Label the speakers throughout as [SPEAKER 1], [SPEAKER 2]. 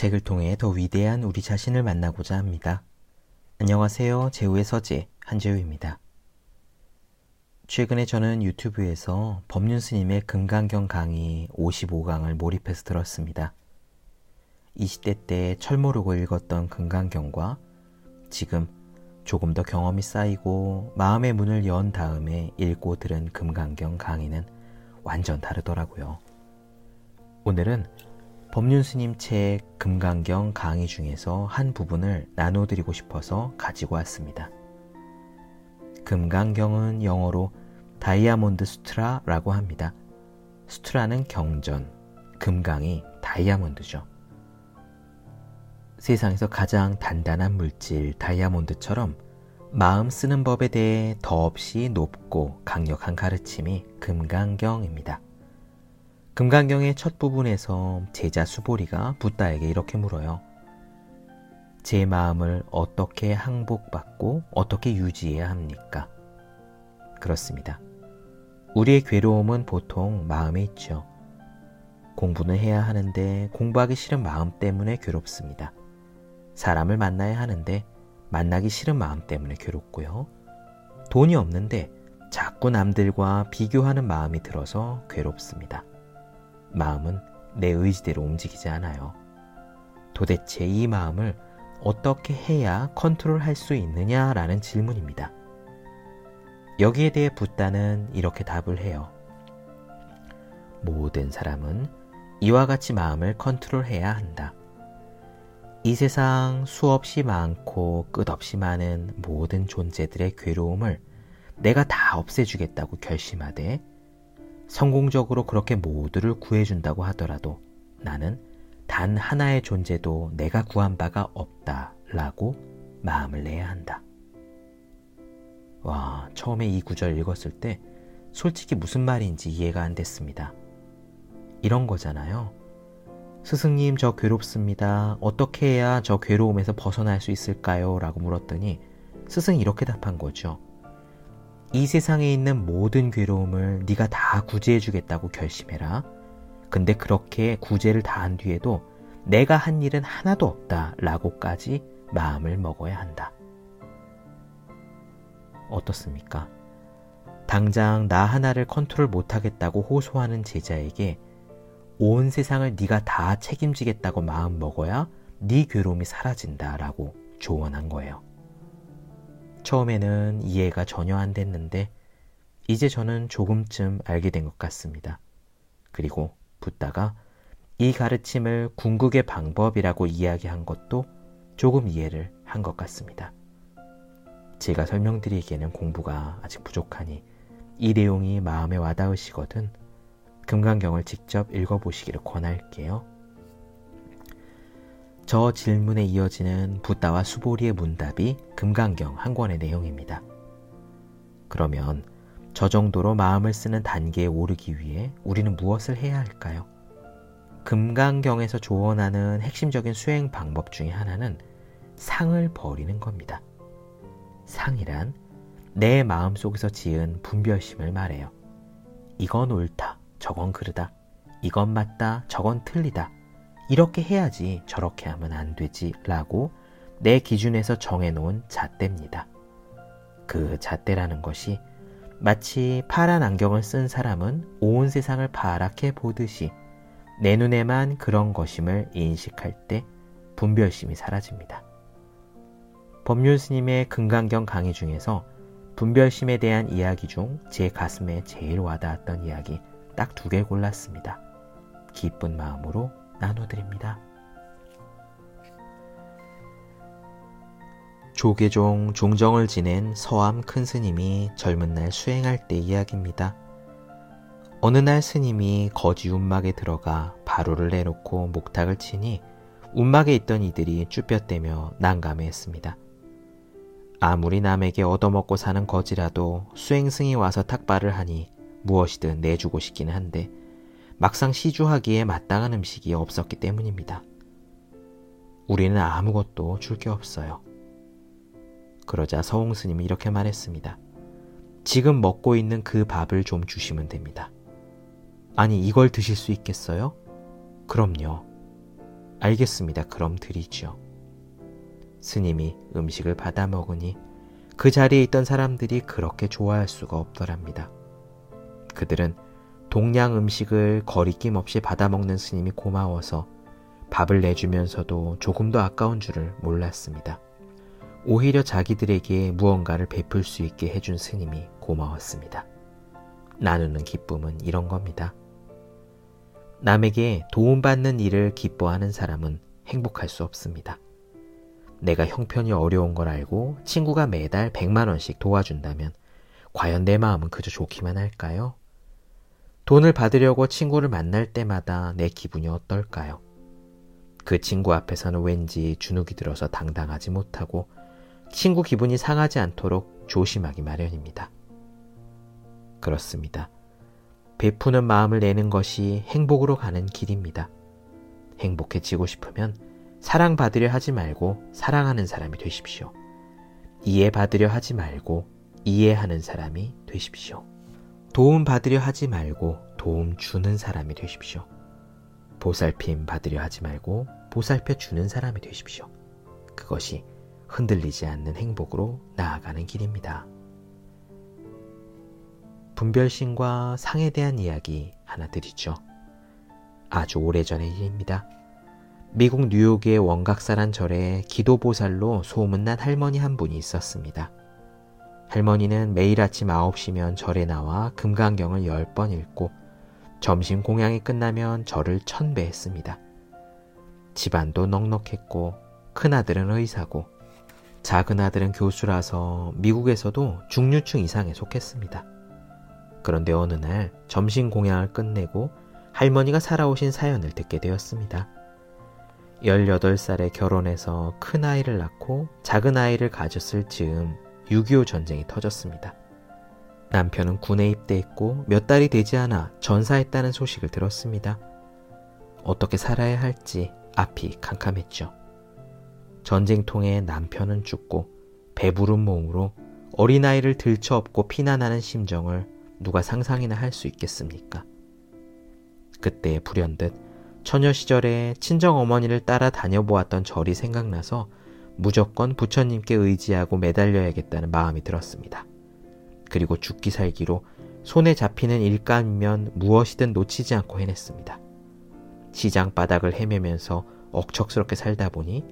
[SPEAKER 1] 책을 통해 더 위대한 우리 자신을 만나고자 합니다. 안녕하세요. 제우의 서재 한재우입니다. 최근에 저는 유튜브에서 법륜 스님의 금강경 강의 55강을 몰입해서 들었습니다. 20대 때 철 모르고 읽었던 금강경과 지금 조금 더 경험이 쌓이고 마음의 문을 연 다음에 읽고 들은 금강경 강의는 완전 다르더라고요. 오늘은 법륜 스님 책 금강경 강의 중에서 한 부분을 나눠드리고 싶어서 가지고 왔습니다. 금강경은 영어로 다이아몬드 수트라라고 합니다. 수트라는 경전, 금강이 다이아몬드죠. 세상에서 가장 단단한 물질 다이아몬드처럼 마음 쓰는 법에 대해 더없이 높고 강력한 가르침이 금강경입니다. 금강경의 첫 부분에서 제자 수보리가 붓다에게 이렇게 물어요. 제 마음을 어떻게 항복받고 어떻게 유지해야 합니까? 그렇습니다. 우리의 괴로움은 보통 마음에 있죠. 공부는 해야 하는데 공부하기 싫은 마음 때문에 괴롭습니다. 사람을 만나야 하는데 만나기 싫은 마음 때문에 괴롭고요. 돈이 없는데 자꾸 남들과 비교하는 마음이 들어서 괴롭습니다. 마음은 내 의지대로 움직이지 않아요. 도대체 이 마음을 어떻게 해야 컨트롤 할 수 있느냐라는 질문입니다. 여기에 대해 붓다는 이렇게 답을 해요. 모든 사람은 이와 같이 마음을 컨트롤해야 한다. 이 세상 수없이 많고 끝없이 많은 모든 존재들의 괴로움을 내가 다 없애주겠다고 결심하되 성공적으로 그렇게 모두를 구해준다고 하더라도 나는 단 하나의 존재도 내가 구한 바가 없다 라고 마음을 내야 한다. 와, 처음에 이 구절 읽었을 때 솔직히 무슨 말인지 이해가 안 됐습니다. 이런 거잖아요. 스승님, 저 괴롭습니다. 어떻게 해야 저 괴로움에서 벗어날 수 있을까요? 라고 물었더니 스승이 이렇게 답한 거죠. 이 세상에 있는 모든 괴로움을 네가 다 구제해 주겠다고 결심해라. 근데 그렇게 구제를 다 한 뒤에도 내가 한 일은 하나도 없다 라고까지 마음을 먹어야 한다. 어떻습니까? 당장 나 하나를 컨트롤 못하겠다고 호소하는 제자에게 온 세상을 네가 다 책임지겠다고 마음 먹어야 네 괴로움이 사라진다라고 조언한 거예요. 처음에는 이해가 전혀 안 됐는데 이제 저는 조금쯤 알게 된 것 같습니다. 그리고 붓다가 이 가르침을 궁극의 방법이라고 이야기한 것도 조금 이해를 한 것 같습니다. 제가 설명드리기에는 공부가 아직 부족하니 이 내용이 마음에 와닿으시거든 금강경을 직접 읽어보시기를 권할게요. 저 질문에 이어지는 붓다와 수보리의 문답이 금강경 한 권의 내용입니다. 그러면 저 정도로 마음을 쓰는 단계에 오르기 위해 우리는 무엇을 해야 할까요? 금강경에서 조언하는 핵심적인 수행 방법 중의 하나는 상을 버리는 겁니다. 상이란 내 마음 속에서 지은 분별심을 말해요. 이건 옳다, 저건 그르다, 이건 맞다, 저건 틀리다. 이렇게 해야지 저렇게 하면 안 되지 라고 내 기준에서 정해놓은 잣대입니다. 그 잣대라는 것이 마치 파란 안경을 쓴 사람은 온 세상을 파랗게 보듯이 내 눈에만 그런 것임을 인식할 때 분별심이 사라집니다. 법률 스님의 금강경 강의 중에서 분별심에 대한 이야기 중 제 가슴에 제일 와닿았던 이야기 딱 두 개 골랐습니다. 기쁜 마음으로 나눠드립니다. 조계종 종정을 지낸 서암 큰 스님이 젊은 날 수행할 때 이야기입니다. 어느 날 스님이 거지 움막에 들어가 바로를 내놓고 목탁을 치니 움막에 있던 이들이 쭈뼛대며 난감해했습니다. 아무리 남에게 얻어먹고 사는 거지라도 수행승이 와서 탁발을 하니 무엇이든 내주고 싶긴 한데 막상 시주하기에 마땅한 음식이 없었기 때문입니다. 우리는 아무것도 줄 게 없어요. 그러자 서홍 스님이 이렇게 말했습니다. 지금 먹고 있는 그 밥을 좀 주시면 됩니다. 아니, 이걸 드실 수 있겠어요? 그럼요. 알겠습니다. 그럼 드리죠. 스님이 음식을 받아 먹으니 그 자리에 있던 사람들이 그렇게 좋아할 수가 없더랍니다. 그들은 동양 음식을 거리낌 없이 받아먹는 스님이 고마워서 밥을 내주면서도 조금도 아까운 줄을 몰랐습니다. 오히려 자기들에게 무언가를 베풀 수 있게 해준 스님이 고마웠습니다. 나누는 기쁨은 이런 겁니다. 남에게 도움받는 일을 기뻐하는 사람은 행복할 수 없습니다. 내가 형편이 어려운 걸 알고 친구가 매달 100만원씩 도와준다면 과연 내 마음은 그저 좋기만 할까요? 돈을 받으려고 친구를 만날 때마다 내 기분이 어떨까요? 그 친구 앞에서는 왠지 주눅이 들어서 당당하지 못하고 친구 기분이 상하지 않도록 조심하기 마련입니다. 그렇습니다. 베푸는 마음을 내는 것이 행복으로 가는 길입니다. 행복해지고 싶으면 사랑받으려 하지 말고 사랑하는 사람이 되십시오. 이해받으려 하지 말고 이해하는 사람이 되십시오. 도움 받으려 하지 말고 도움 주는 사람이 되십시오. 보살핌 받으려 하지 말고 보살펴 주는 사람이 되십시오. 그것이 흔들리지 않는 행복으로 나아가는 길입니다. 분별심과 상에 대한 이야기 하나 드리죠. 아주 오래전의 일입니다. 미국 뉴욕의 원각사란 절에 기도보살로 소문난 할머니 한 분이 있었습니다. 할머니는 매일 아침 9시면 절에 나와 금강경을 10번 읽고 점심 공양이 끝나면 절을 천배 했습니다. 집안도 넉넉했고 큰아들은 의사고 작은 아들은 교수라서 미국에서도 중류층 이상에 속했습니다. 그런데 어느 날 점심 공양을 끝내고 할머니가 살아오신 사연을 듣게 되었습니다. 18살에 결혼해서 큰 아이를 낳고 작은 아이를 가졌을 즈음 6.25 전쟁이 터졌습니다. 남편은 군에 입대했고 몇 달이 되지 않아 전사했다는 소식을 들었습니다. 어떻게 살아야 할지 앞이 캄캄했죠. 전쟁통에 남편은 죽고 배부른 몸으로 어린아이를 들쳐업고 피난하는 심정을 누가 상상이나 할 수 있겠습니까? 그때 불현듯 처녀 시절에 친정 어머니를 따라 다녀보았던 절이 생각나서 무조건 부처님께 의지하고 매달려야겠다는 마음이 들었습니다. 그리고 죽기 살기로 손에 잡히는 일감이면 무엇이든 놓치지 않고 해냈습니다. 시장 바닥을 헤매면서 억척스럽게 살다 보니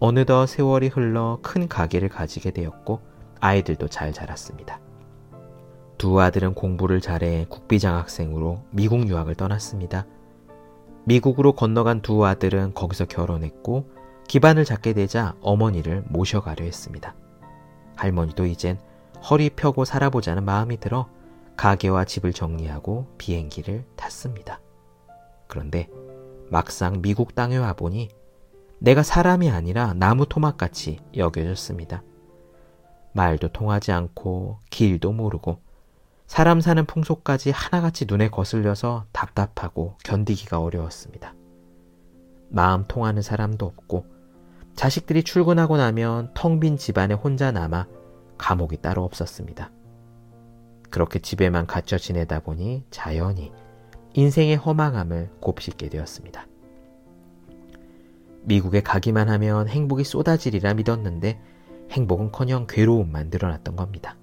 [SPEAKER 1] 어느덧 세월이 흘러 큰 가게를 가지게 되었고 아이들도 잘 자랐습니다. 두 아들은 공부를 잘해 국비장학생으로 미국 유학을 떠났습니다. 미국으로 건너간 두 아들은 거기서 결혼했고 기반을 잡게 되자 어머니를 모셔가려 했습니다. 할머니도 이젠 허리 펴고 살아보자는 마음이 들어 가게와 집을 정리하고 비행기를 탔습니다. 그런데 막상 미국 땅에 와보니 내가 사람이 아니라 나무 토막같이 여겨졌습니다. 말도 통하지 않고 길도 모르고 사람 사는 풍속까지 하나같이 눈에 거슬려서 답답하고 견디기가 어려웠습니다. 마음 통하는 사람도 없고 자식들이 출근하고 나면 텅 빈 집안에 혼자 남아 감옥이 따로 없었습니다. 그렇게 집에만 갇혀 지내다 보니 자연히 인생의 허망함을 곱씹게 되었습니다. 미국에 가기만 하면 행복이 쏟아지리라 믿었는데 행복은커녕 괴로움만 늘어났던 겁니다.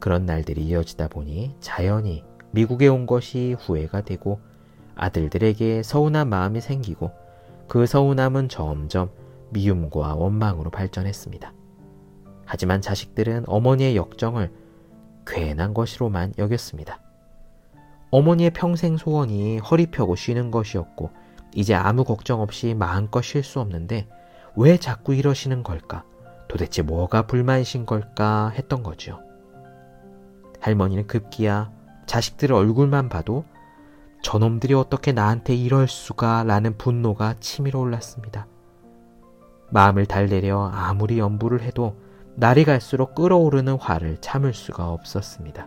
[SPEAKER 1] 그런 날들이 이어지다 보니 자연히 미국에 온 것이 후회가 되고 아들들에게 서운한 마음이 생기고 그 서운함은 점점 미움과 원망으로 발전했습니다. 하지만 자식들은 어머니의 역정을 괜한 것으로만 여겼습니다. 어머니의 평생 소원이 허리 펴고 쉬는 것이었고 이제 아무 걱정 없이 마음껏 쉴 수 없는데 왜 자꾸 이러시는 걸까? 도대체 뭐가 불만이신 걸까 했던 거죠. 할머니는 급기야 자식들 얼굴만 봐도 저놈들이 어떻게 나한테 이럴 수가 라는 분노가 치밀어 올랐습니다. 마음을 달래려 아무리 연부를 해도 날이 갈수록 끓어오르는 화를 참을 수가 없었습니다.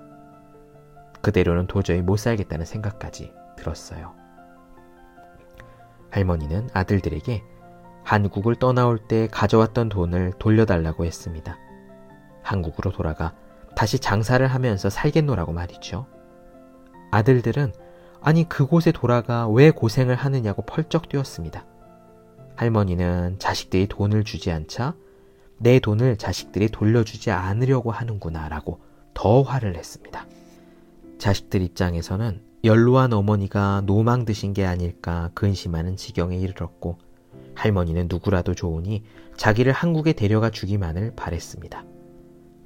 [SPEAKER 1] 그대로는 도저히 못 살겠다는 생각까지 들었어요. 할머니는 아들들에게 한국을 떠나올 때 가져왔던 돈을 돌려달라고 했습니다. 한국으로 돌아가 다시 장사를 하면서 살겠노라고 말이죠. 아들들은 아니 그곳에 돌아가 왜 고생을 하느냐고 펄쩍 뛰었습니다. 할머니는 자식들이 돈을 주지 않자 내 돈을 자식들이 돌려주지 않으려고 하는구나 라고 더 화를 냈습니다. 자식들 입장에서는 연로한 어머니가 노망 드신 게 아닐까 근심하는 지경에 이르렀고 할머니는 누구라도 좋으니 자기를 한국에 데려가 주기만을 바랬습니다.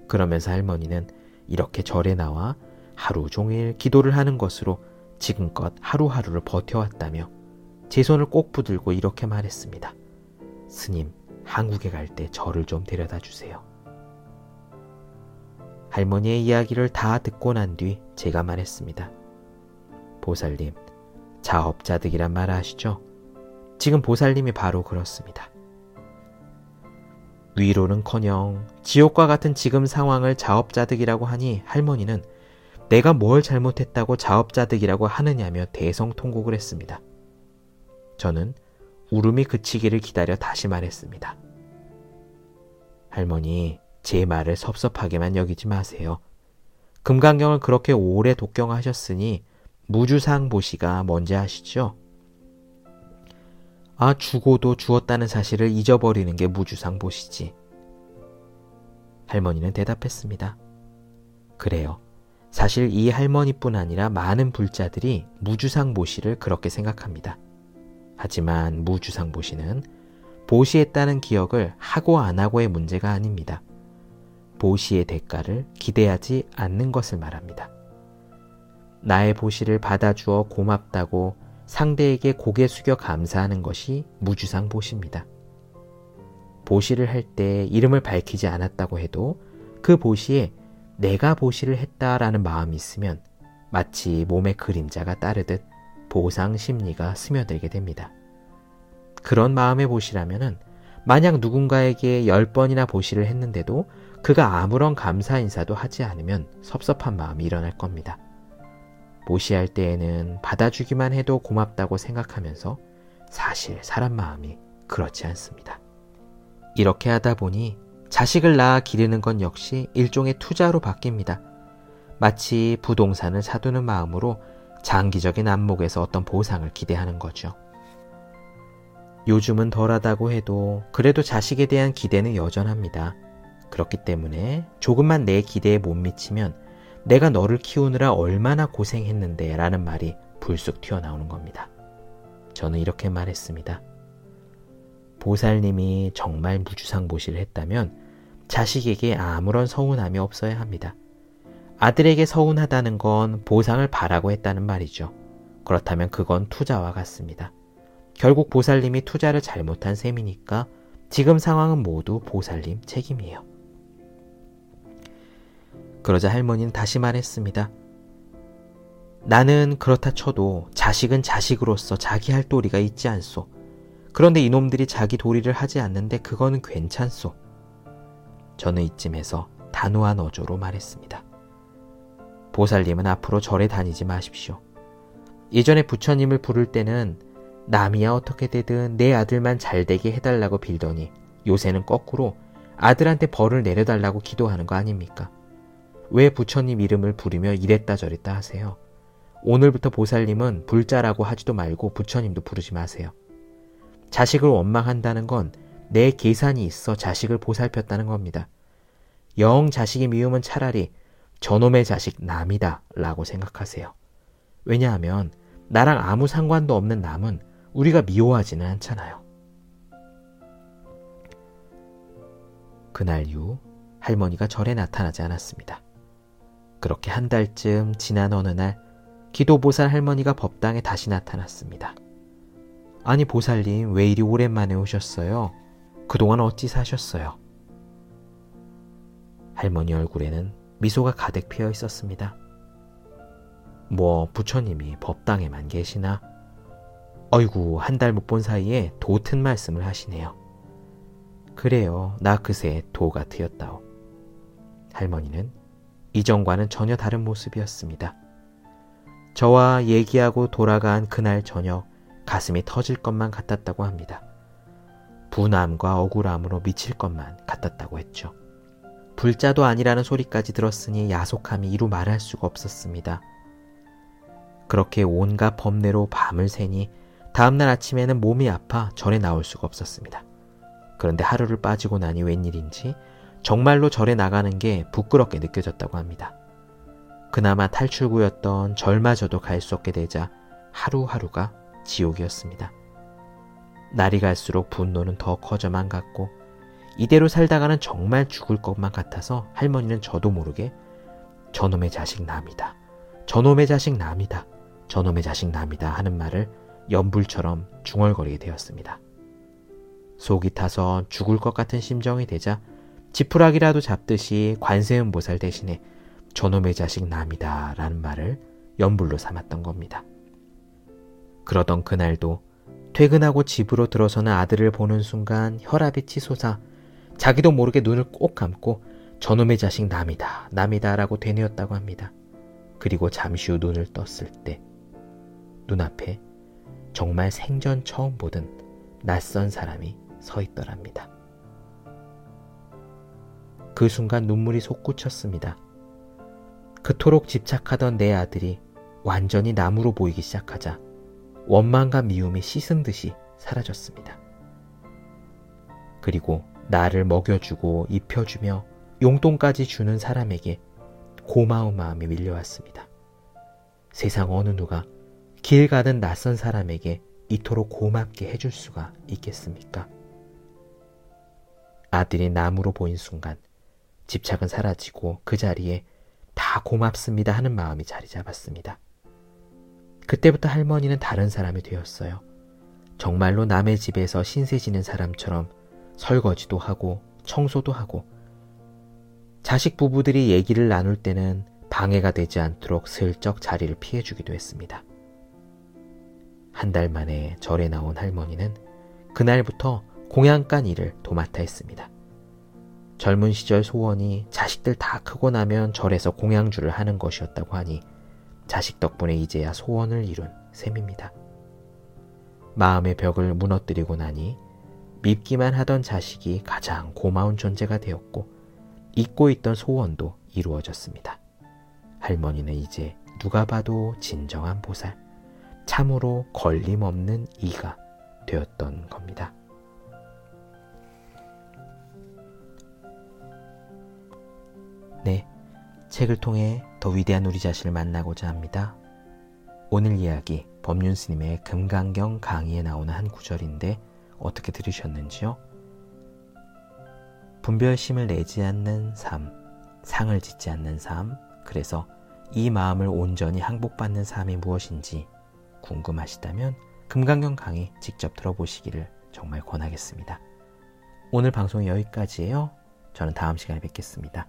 [SPEAKER 1] 그러면서 할머니는 이렇게 절에 나와 하루 종일 기도를 하는 것으로 지금껏 하루하루를 버텨왔다며 제 손을 꼭 붙들고 이렇게 말했습니다. 스님, 한국에 갈 때 저를 좀 데려다 주세요. 할머니의 이야기를 다 듣고 난 뒤 제가 말했습니다. 보살님, 자업자득이란 말 아시죠? 지금 보살님이 바로 그렇습니다. 위로는 커녕 지옥과 같은 지금 상황을 자업자득이라고 하니 할머니는 내가 뭘 잘못했다고 자업자득이라고 하느냐며 대성통곡을 했습니다. 저는 울음이 그치기를 기다려 다시 말했습니다. 할머니, 제 말을 섭섭하게만 여기지 마세요. 금강경을 그렇게 오래 독경하셨으니 무주상 보시가 뭔지 아시죠? 아, 죽어도 죽었다는 사실을 잊어버리는 게 무주상 보시지. 할머니는 대답했습니다. 그래요. 사실 이 할머니뿐 아니라 많은 불자들이 무주상 보시를 그렇게 생각합니다. 하지만 무주상보시는 보시했다는 기억을 하고 안 하고의 문제가 아닙니다. 보시의 대가를 기대하지 않는 것을 말합니다. 나의 보시를 받아주어 고맙다고 상대에게 고개 숙여 감사하는 것이 무주상 보시입니다. 보시를 할 때 이름을 밝히지 않았다고 해도 그 보시에 내가 보시를 했다라는 마음이 있으면 마치 몸의 그림자가 따르듯 보상 심리가 스며들게 됩니다. 그런 마음의 보시라면은 만약 누군가에게 열 번이나 보시를 했는데도 그가 아무런 감사 인사도 하지 않으면 섭섭한 마음이 일어날 겁니다. 보시할 때에는 받아주기만 해도 고맙다고 생각하면서 사실 사람 마음이 그렇지 않습니다. 이렇게 하다 보니 자식을 낳아 기르는 건 역시 일종의 투자로 바뀝니다. 마치 부동산을 사두는 마음으로 장기적인 안목에서 어떤 보상을 기대하는 거죠. 요즘은 덜하다고 해도 그래도 자식에 대한 기대는 여전합니다. 그렇기 때문에 조금만 내 기대에 못 미치면 내가 너를 키우느라 얼마나 고생했는데 라는 말이 불쑥 튀어나오는 겁니다. 저는 이렇게 말했습니다. 보살님이 정말 무주상보시를 했다면 자식에게 아무런 서운함이 없어야 합니다. 아들에게 서운하다는 건 보상을 바라고 했다는 말이죠. 그렇다면 그건 투자와 같습니다. 결국 보살님이 투자를 잘못한 셈이니까 지금 상황은 모두 보살님 책임이에요. 그러자 할머니는 다시 말했습니다. 나는 그렇다 쳐도 자식은 자식으로서 자기 할 도리가 있지 않소. 그런데 이놈들이 자기 도리를 하지 않는데 그거는 괜찮소. 저는 이쯤에서 단호한 어조로 말했습니다. 보살님은 앞으로 절에 다니지 마십시오. 예전에 부처님을 부를 때는 남이야 어떻게 되든 내 아들만 잘 되게 해달라고 빌더니 요새는 거꾸로 아들한테 벌을 내려달라고 기도하는 거 아닙니까? 왜 부처님 이름을 부르며 이랬다 저랬다 하세요? 오늘부터 보살님은 불자라고 하지도 말고 부처님도 부르지 마세요. 자식을 원망한다는 건 내 계산이 있어 자식을 보살폈다는 겁니다. 영 자식이 미우면 차라리 저놈의 자식 남이다 라고 생각하세요. 왜냐하면 나랑 아무 상관도 없는 남은 우리가 미워하지는 않잖아요. 그날 이후 할머니가 절에 나타나지 않았습니다. 그렇게 한 달쯤 지난 어느 날 기도보살 할머니가 법당에 다시 나타났습니다. 아니 보살님 왜 이리 오랜만에 오셨어요? 그동안 어찌 사셨어요? 할머니 얼굴에는 미소가 가득 피어 있었습니다. 뭐 부처님이 법당에만 계시나? 어이구 한 달 못 본 사이에 도튼 말씀을 하시네요. 그래요 나 그새 도가 트였다오. 할머니는 이전과는 전혀 다른 모습이었습니다. 저와 얘기하고 돌아간 그날 저녁 가슴이 터질 것만 같았다고 합니다. 분함과 억울함으로 미칠 것만 같았다고 했죠. 불자도 아니라는 소리까지 들었으니 야속함이 이루 말할 수가 없었습니다. 그렇게 온갖 법례로 밤을 새니 다음날 아침에는 몸이 아파 절에 나올 수가 없었습니다. 그런데 하루를 빠지고 나니 웬일인지 정말로 절에 나가는 게 부끄럽게 느껴졌다고 합니다. 그나마 탈출구였던 절마저도 갈 수 없게 되자 하루하루가 지옥이었습니다. 날이 갈수록 분노는 더 커져만 갔고 이대로 살다가는 정말 죽을 것만 같아서 할머니는 저도 모르게 저놈의 자식 남이다. 저놈의 자식 남이다. 저놈의 자식 남이다 하는 말을 연불처럼 중얼거리게 되었습니다. 속이 타서 죽을 것 같은 심정이 되자 지푸라기라도 잡듯이 관세음 보살 대신에 저놈의 자식 남이다 라는 말을 연불로 삼았던 겁니다. 그러던 그날도 퇴근하고 집으로 들어서는 아들을 보는 순간 혈압이 치솟아 자기도 모르게 눈을 꼭 감고 저놈의 자식 남이다, 남이다 라고 되뇌었다고 합니다. 그리고 잠시 후 눈을 떴을 때 눈앞에 정말 생전 처음 보던 낯선 사람이 서 있더랍니다. 그 순간 눈물이 솟구쳤습니다. 그토록 집착하던 내 아들이 완전히 나무로 보이기 시작하자 원망과 미움이 씻은 듯이 사라졌습니다. 그리고 나를 먹여주고 입혀주며 용돈까지 주는 사람에게 고마운 마음이 밀려왔습니다. 세상 어느 누가 길 가는 낯선 사람에게 이토록 고맙게 해줄 수가 있겠습니까? 아들이 나무로 보인 순간 집착은 사라지고 그 자리에 다 고맙습니다 하는 마음이 자리 잡았습니다. 그때부터 할머니는 다른 사람이 되었어요. 정말로 남의 집에서 신세 지는 사람처럼 설거지도 하고 청소도 하고 자식 부부들이 얘기를 나눌 때는 방해가 되지 않도록 슬쩍 자리를 피해주기도 했습니다. 한 달 만에 절에 나온 할머니는 그날부터 공양간 일을 도맡아 했습니다. 젊은 시절 소원이 자식들 다 크고 나면 절에서 공양주를 하는 것이었다고 하니 자식 덕분에 이제야 소원을 이룬 셈입니다. 마음의 벽을 무너뜨리고 나니 밉기만 하던 자식이 가장 고마운 존재가 되었고 잊고 있던 소원도 이루어졌습니다. 할머니는 이제 누가 봐도 진정한 보살, 참으로 걸림없는 이가 되었던 겁니다. 네, 책을 통해 더 위대한 우리 자신을 만나고자 합니다. 오늘 이야기 법륜 스님의 금강경 강의에 나오는 한 구절인데 어떻게 들으셨는지요? 분별심을 내지 않는 삶, 상을 짓지 않는 삶, 그래서 이 마음을 온전히 항복받는 삶이 무엇인지 궁금하시다면 금강경 강의 직접 들어보시기를 정말 권하겠습니다. 오늘 방송은 여기까지예요. 저는 다음 시간에 뵙겠습니다.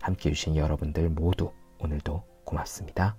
[SPEAKER 1] 함께 해주신 여러분들 모두 오늘도 고맙습니다.